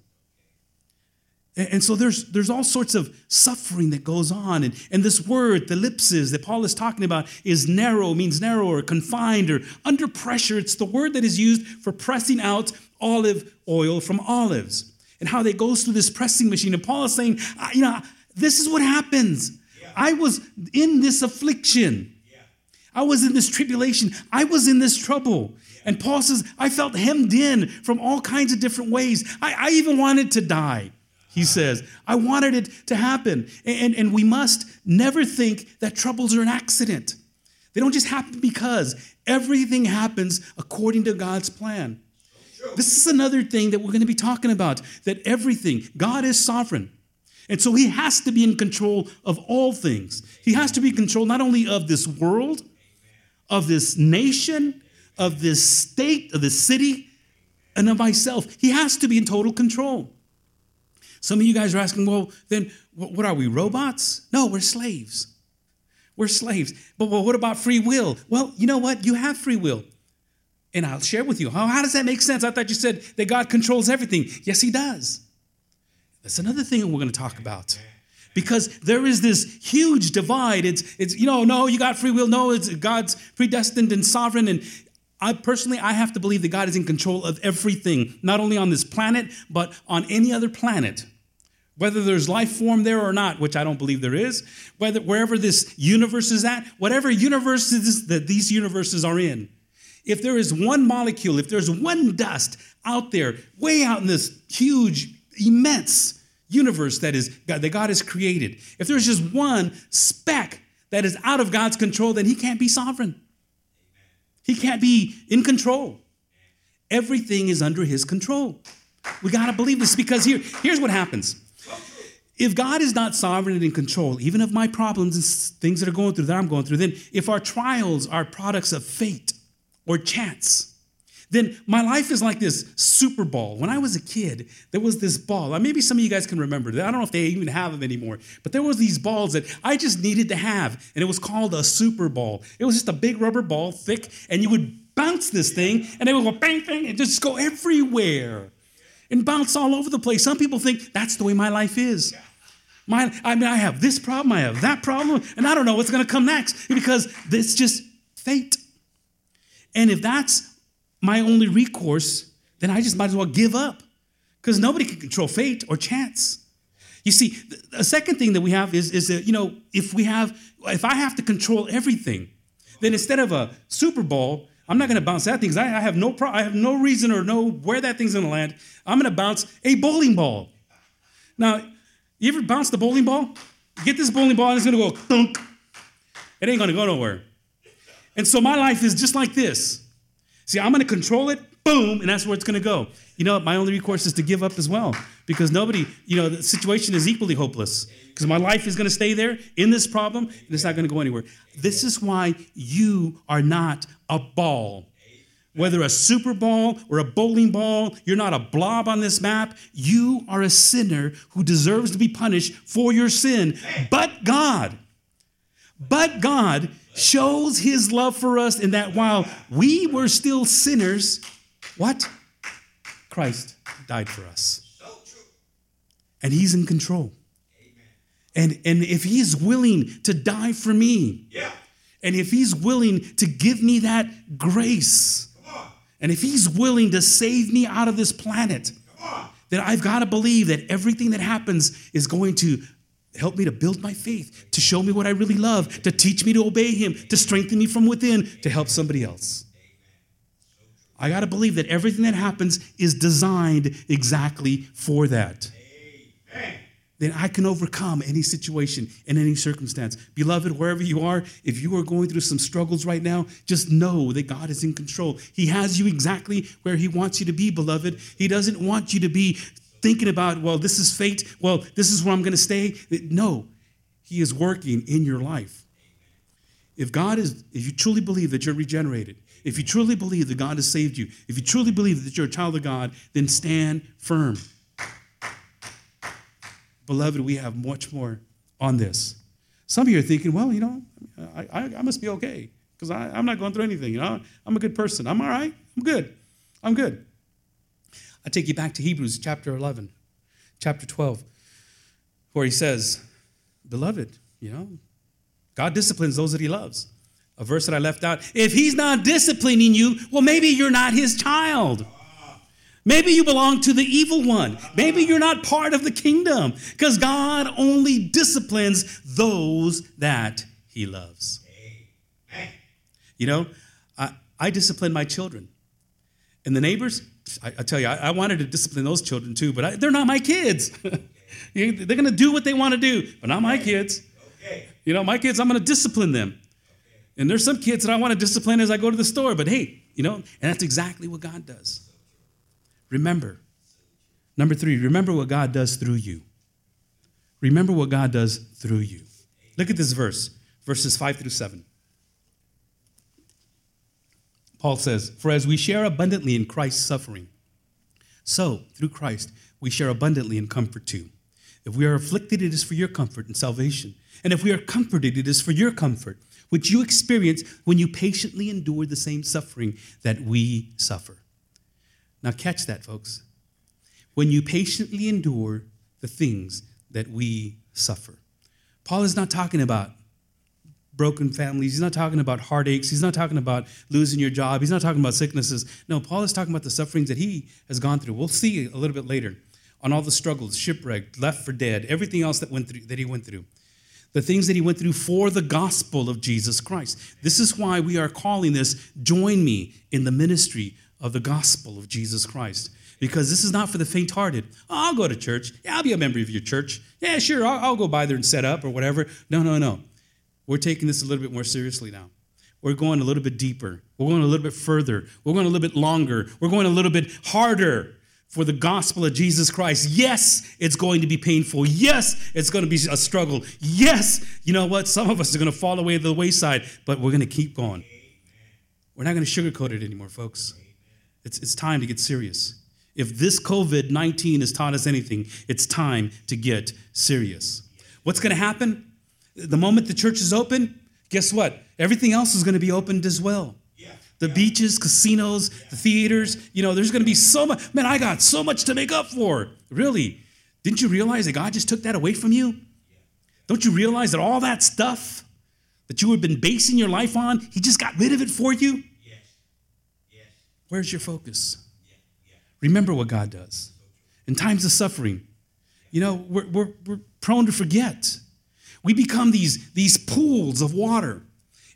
And so there's, there's all sorts of suffering that goes on. And, and this word, the thlipsis that Paul is talking about, is narrow, means narrow or confined or under pressure. It's the word that is used for pressing out olive oil from olives and how they goes through this pressing machine. And Paul is saying, you know, this is what happens. Yeah. I was in this affliction. Yeah. I was in this tribulation. I was in this trouble. And Paul says, I felt hemmed in from all kinds of different ways. I, I even wanted to die, he says. I wanted it to happen. And, and we must never think that troubles are an accident. They don't just happen because everything happens according to God's plan. This is another thing that we're going to be talking about that everything, God is sovereign. And so he has to be in control of all things. He has to be in control not only of this world, of this nation, of this state, of this city, and of myself. He has to be in total control. Some of you guys are asking, well, then what are we, robots? No, we're slaves. We're slaves. But well, what about free will? Well, you know what? You have free will. And I'll share with you. How, how does that make sense? I thought you said that God controls everything. Yes, He does. That's another thing we're going to talk about. Because there is this huge divide. It's, it's, you know, no, you got free will. No, it's God's predestined and sovereign. And I personally, I have to believe that God is in control of everything, not only on this planet, but on any other planet. Whether there's life form there or not, which I don't believe there is, whether wherever this universe is at, whatever universe is that these universes are in, if there is one molecule, if there's one dust out there, way out in this huge, immense universe that is that God has created, if there's just one speck that is out of God's control, then He can't be sovereign. He can't be in control. Everything is under His control. We got to believe this because here, here's what happens. If God is not sovereign and in control, even of my problems and things that are going through that I'm going through, then if our trials are products of fate or chance, then my life is like this super ball. When I was a kid, there was this ball. Maybe some of you guys can remember. I don't know if they even have them anymore, but there was these balls that I just needed to have, and it was called a super ball. It was just a big rubber ball, thick, and you would bounce this thing, and it would go bang, bang, and just go everywhere and bounce all over the place. Some people think that's the way my life is. My, I mean, I have this problem, I have that problem, and I don't know what's going to come next because it's just fate. And if that's my only recourse, then I just might as well give up because nobody can control fate or chance. You see, a second thing that we have is, is that, you know, if we have, if I have to control everything, then instead of a super ball, I'm not going to bounce that thing I, I, have no pro- I have no reason or know where that thing's going to land. I'm going to bounce a bowling ball. Now, you ever bounce the bowling ball? Get this bowling ball and it's going to go thunk. It ain't going to go nowhere. And so my life is just like this. See, I'm going to control it, boom, and that's where it's going to go. You know, my only recourse is to give up as well because nobody, you know, the situation is equally hopeless because my life is going to stay there in this problem and it's not going to go anywhere. This is why you are not a ball. Whether a super ball or a bowling ball, you're not a blob on this map. You are a sinner who deserves to be punished for your sin. But God, but God shows his love for us in that while we were still sinners, what? Christ died for us. And he's in control. And, and if he's willing to die for me, yeah. and if he's willing to give me that grace, and if he's willing to save me out of this planet, then I've got to believe that everything that happens is going to help me to build my faith, to show me what I really love, to teach me to obey Him, to strengthen me from within, to help somebody else. I got to believe that everything that happens is designed exactly for that. Amen. Then I can overcome any situation and any circumstance. Beloved, wherever you are, if you are going through some struggles right now, just know that God is in control. He has you exactly where He wants you to be, beloved. He doesn't want you to be thinking about, well, this is fate. Well, this is where I'm going to stay. No, He is working in your life. If God is, if you truly believe that you're regenerated, if you truly believe that God has saved you, if you truly believe that you're a child of God, then stand firm. Beloved, we have much more on this. Some of you are thinking, well, you know, I, I, I must be okay because I'm not going through anything. You know, I'm a good person. I'm all right. I'm good. I'm good. I take you back to Hebrews chapter 11, chapter 12, where he says, Beloved, you know, God disciplines those that he loves. A verse that I left out. If he's not disciplining you, well, maybe you're not his child. Maybe you belong to the evil one. Maybe you're not part of the kingdom because God only disciplines those that he loves. You know, I, I discipline my children. And the neighbors, I, I tell you, I, I, wanted to discipline those children too, but I, they're not my kids. they're going to do what they want to do, but not my kids. You know, my kids, I'm going to discipline them. And there's some kids that I want to discipline as I go to the store, but hey, you know, and that's exactly what God does. Remember, number three, remember what God does through you. Remember what God does through you. Look at this verse, verses five through seven. Paul says, For as we share abundantly in Christ's suffering, so through Christ we share abundantly in comfort too. If we are afflicted, it is for your comfort and salvation. And if we are comforted, it is for your comfort, which you experience when you patiently endure the same suffering that we suffer. Now, catch that, folks. When you patiently endure the things that we suffer. Paul is not talking about broken families. He's not talking about heartaches. He's not talking about losing your job. He's not talking about sicknesses. No, Paul is talking about the sufferings that he has gone through. We'll see a little bit later on all the struggles, shipwrecked, left for dead, everything else that went through that he went through. The things that he went through for the gospel of Jesus Christ. This is why we are calling this join me in the ministry of the gospel of Jesus Christ. Because this is not for the faint hearted. Oh, I'll go to church. Yeah, I'll be a member of your church. Yeah, sure, I'll, I'll go by there and set up or whatever. No, no, no. We're taking this a little bit more seriously now. We're going a little bit deeper. We're going a little bit further. We're going a little bit longer. We're going a little bit harder for the gospel of Jesus Christ. Yes, it's going to be painful. Yes, it's going to be a struggle. Yes, you know what? Some of us are going to fall away to the wayside, but we're going to keep going. We're not going to sugarcoat it anymore, folks. It's, it's time to get serious. If this COVID 19 has taught us anything, it's time to get serious. What's going to happen? The moment the church is open, guess what? Everything else is going to be opened as well. The beaches, casinos, the theaters, you know, there's going to be so much. Man, I got so much to make up for. Really. Didn't you realize that God just took that away from you? Don't you realize that all that stuff that you had been basing your life on, He just got rid of it for you? Yes. Yes. Where's your focus? Remember what God does. In times of suffering, you know, we're, we're, we're prone to forget. We become these, these pools of water.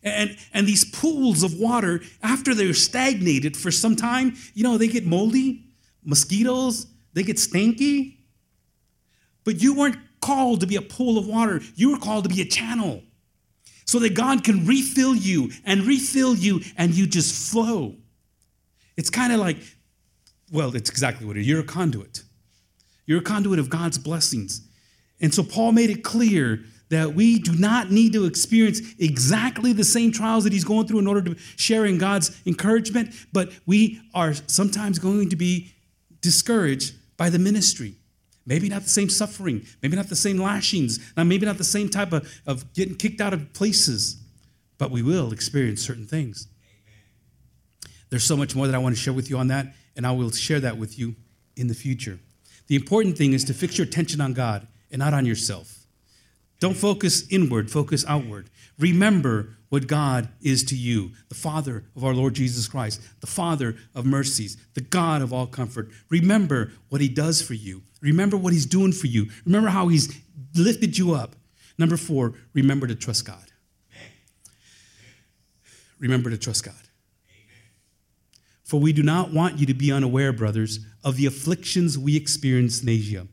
And, and these pools of water, after they're stagnated for some time, you know, they get moldy, mosquitoes, they get stinky. But you weren't called to be a pool of water, you were called to be a channel so that God can refill you and refill you and you just flow. It's kind of like, well, it's exactly what it is. You're a conduit. You're a conduit of God's blessings. And so Paul made it clear that we do not need to experience exactly the same trials that he's going through in order to share in God's encouragement, but we are sometimes going to be discouraged by the ministry. Maybe not the same suffering, maybe not the same lashings, maybe not the same type of, of getting kicked out of places, but we will experience certain things. There's so much more that I want to share with you on that, and I will share that with you in the future. The important thing is to fix your attention on God and not on yourself. Don't focus inward, focus outward. Remember what God is to you the Father of our Lord Jesus Christ, the Father of mercies, the God of all comfort. Remember what He does for you. Remember what He's doing for you. Remember how He's lifted you up. Number four, remember to trust God. Remember to trust God. For we do not want you to be unaware, brothers, of the afflictions we experienced in Asia.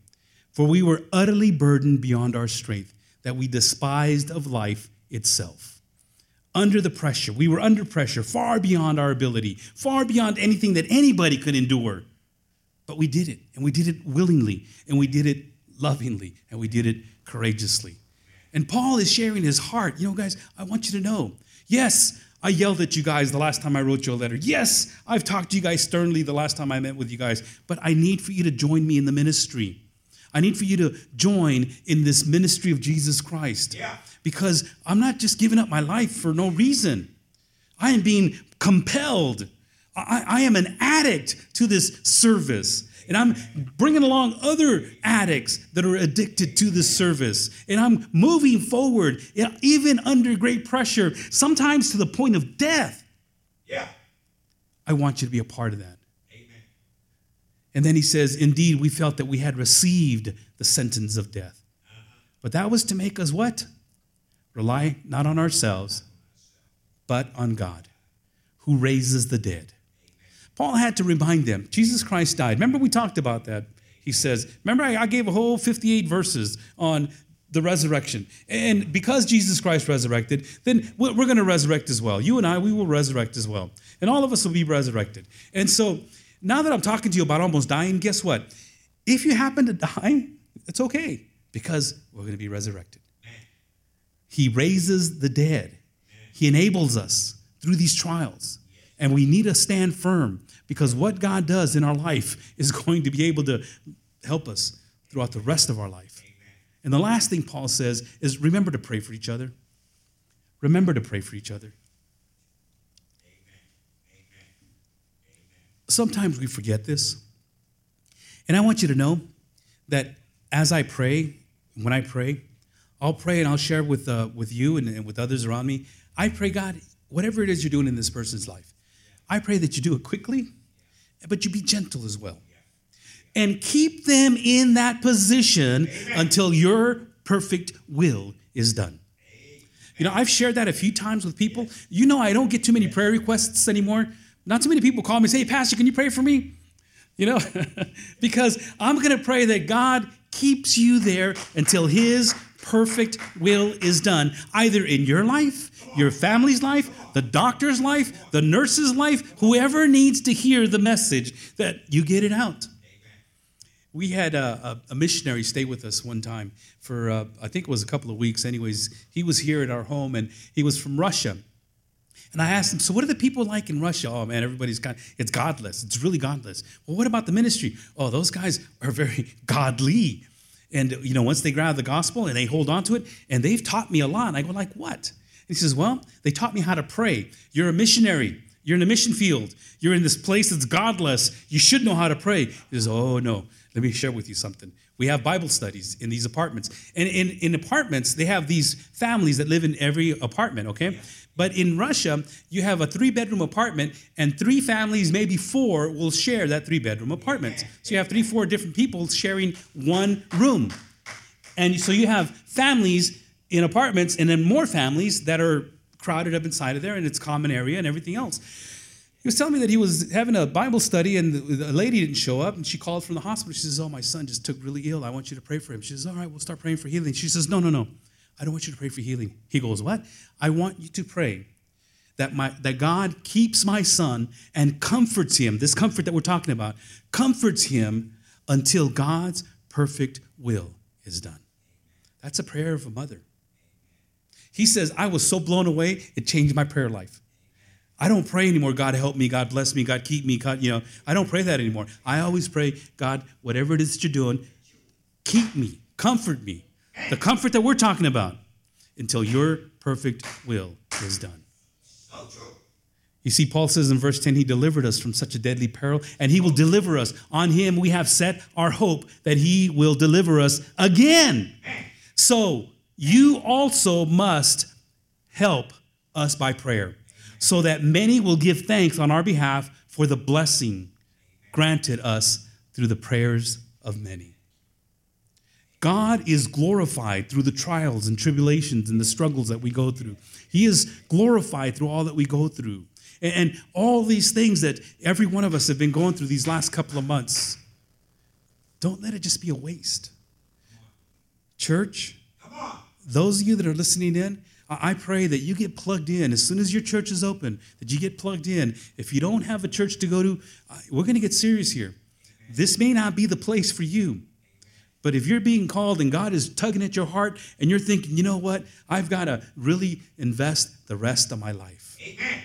For we were utterly burdened beyond our strength that we despised of life itself. Under the pressure, we were under pressure far beyond our ability, far beyond anything that anybody could endure. But we did it, and we did it willingly, and we did it lovingly, and we did it courageously. And Paul is sharing his heart. You know, guys, I want you to know yes, I yelled at you guys the last time I wrote you a letter. Yes, I've talked to you guys sternly the last time I met with you guys, but I need for you to join me in the ministry. I need for you to join in this ministry of Jesus Christ. Yeah. Because I'm not just giving up my life for no reason. I am being compelled. I, I am an addict to this service. And I'm bringing along other addicts that are addicted to this service. And I'm moving forward, even under great pressure, sometimes to the point of death. Yeah. I want you to be a part of that. And then he says, Indeed, we felt that we had received the sentence of death. But that was to make us what? Rely not on ourselves, but on God. who raises the dead. Paul had to remind them Jesus Christ died. Remember, we talked about that. He says, Remember, I gave a whole 58 verses on the resurrection. And because Jesus Christ resurrected, then we're going to resurrect as well. You and I, we will resurrect as well. And all of us will be resurrected. And so now that I'm talking to you about almost dying, guess what? If you happen to die, it's okay because we're going to be resurrected. He raises the dead, He enables us through these trials. And we need to stand firm because what God does in our life is going to be able to help us throughout the rest of our life. And the last thing Paul says is remember to pray for each other. Remember to pray for each other. Sometimes we forget this. And I want you to know that as I pray, when I pray, I'll pray and I'll share with, uh, with you and, and with others around me. I pray, God, whatever it is you're doing in this person's life, I pray that you do it quickly, but you be gentle as well. And keep them in that position until your perfect will is done. You know, I've shared that a few times with people. You know, I don't get too many prayer requests anymore. Not too many people call me and say, hey, Pastor, can you pray for me? You know, because I'm going to pray that God keeps you there until His perfect will is done, either in your life, your family's life, the doctor's life, the nurse's life, whoever needs to hear the message, that you get it out. We had a, a, a missionary stay with us one time for, uh, I think it was a couple of weeks, anyways. He was here at our home and he was from Russia. And I asked him, so what are the people like in Russia? Oh man, everybody's got it's godless. It's really godless. Well, what about the ministry? Oh, those guys are very godly. And you know, once they grab the gospel and they hold on to it, and they've taught me a lot. And I go, like what? he says, Well, they taught me how to pray. You're a missionary. You're in a mission field. You're in this place that's godless. You should know how to pray. He says, Oh no. Let me share with you something. We have Bible studies in these apartments. And in, in apartments, they have these families that live in every apartment, okay? But in Russia, you have a three bedroom apartment, and three families, maybe four, will share that three bedroom apartment. So you have three, four different people sharing one room. And so you have families in apartments, and then more families that are crowded up inside of there, and it's common area and everything else. He was telling me that he was having a Bible study and the lady didn't show up and she called from the hospital. She says, Oh, my son just took really ill. I want you to pray for him. She says, All right, we'll start praying for healing. She says, No, no, no. I don't want you to pray for healing. He goes, What? I want you to pray that, my, that God keeps my son and comforts him. This comfort that we're talking about comforts him until God's perfect will is done. That's a prayer of a mother. He says, I was so blown away, it changed my prayer life. I don't pray anymore, God help me, God bless me, God keep me, God, you know, I don't pray that anymore. I always pray, God, whatever it is that you're doing, keep me, comfort me. The comfort that we're talking about until your perfect will is done. You see, Paul says in verse 10, He delivered us from such a deadly peril, and He will deliver us. On Him we have set our hope that He will deliver us again. So you also must help us by prayer so that many will give thanks on our behalf for the blessing granted us through the prayers of many. God is glorified through the trials and tribulations and the struggles that we go through. He is glorified through all that we go through. And all these things that every one of us have been going through these last couple of months. Don't let it just be a waste. Church, those of you that are listening in, I pray that you get plugged in as soon as your church is open, that you get plugged in. If you don't have a church to go to, we're going to get serious here. This may not be the place for you. But if you're being called and God is tugging at your heart and you're thinking, you know what, I've got to really invest the rest of my life. Amen.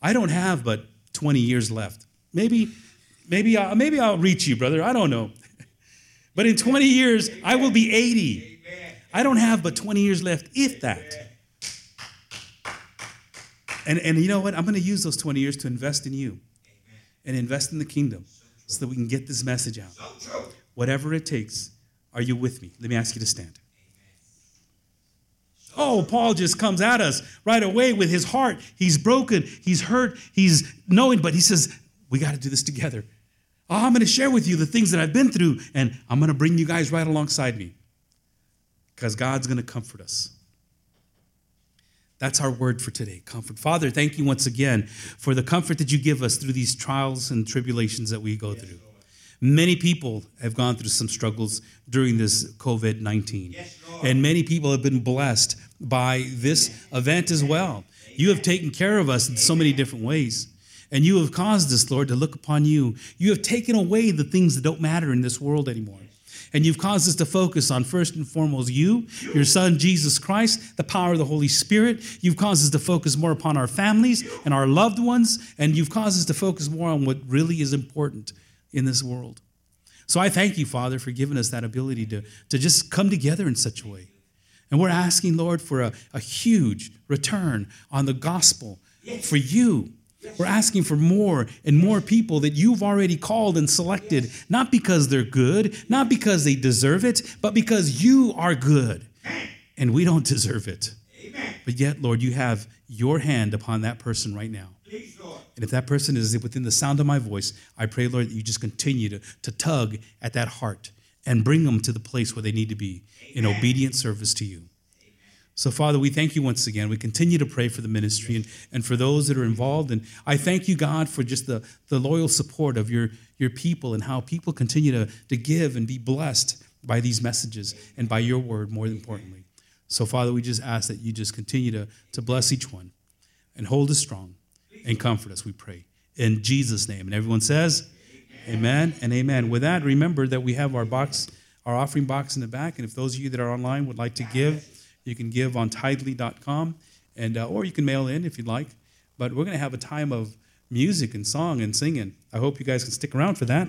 I don't have but 20 years left. Maybe, maybe, I'll, maybe I'll reach you, brother. I don't know. but in 20 years, I will be 80. I don't have but 20 years left, if that. And, and you know what? I'm going to use those 20 years to invest in you and invest in the kingdom so that we can get this message out. Whatever it takes, are you with me? Let me ask you to stand. Oh, Paul just comes at us right away with his heart. He's broken, he's hurt, he's knowing, but he says, We got to do this together. Oh, I'm going to share with you the things that I've been through, and I'm going to bring you guys right alongside me because God's going to comfort us. That's our word for today comfort. Father, thank you once again for the comfort that you give us through these trials and tribulations that we go through. Many people have gone through some struggles during this COVID 19. and many people have been blessed by this event as well. You have taken care of us in so many different ways. And you have caused us, Lord, to look upon you. You have taken away the things that don't matter in this world anymore. And you've caused us to focus on first and foremost you, your Son, Jesus Christ, the power of the Holy Spirit. You've caused us to focus more upon our families and our loved ones. And you've caused us to focus more on what really is important in this world. So I thank you, Father, for giving us that ability to, to just come together in such a way. And we're asking, Lord, for a, a huge return on the gospel for you we're asking for more and more people that you've already called and selected, not because they're good, not because they deserve it, but because you are good and we don't deserve it. But yet, Lord, you have your hand upon that person right now. And if that person is within the sound of my voice, I pray, Lord, that you just continue to, to tug at that heart and bring them to the place where they need to be in obedient service to you. So, Father, we thank you once again. We continue to pray for the ministry and, and for those that are involved. And I thank you, God, for just the, the loyal support of your, your people and how people continue to, to give and be blessed by these messages and by your word, more importantly. So, Father, we just ask that you just continue to, to bless each one and hold us strong and comfort us, we pray. In Jesus' name. And everyone says, Amen, and amen. With that, remember that we have our box, our offering box in the back. And if those of you that are online would like to give, you can give on tithely.com, and, uh, or you can mail in if you'd like. But we're going to have a time of music and song and singing. I hope you guys can stick around for that.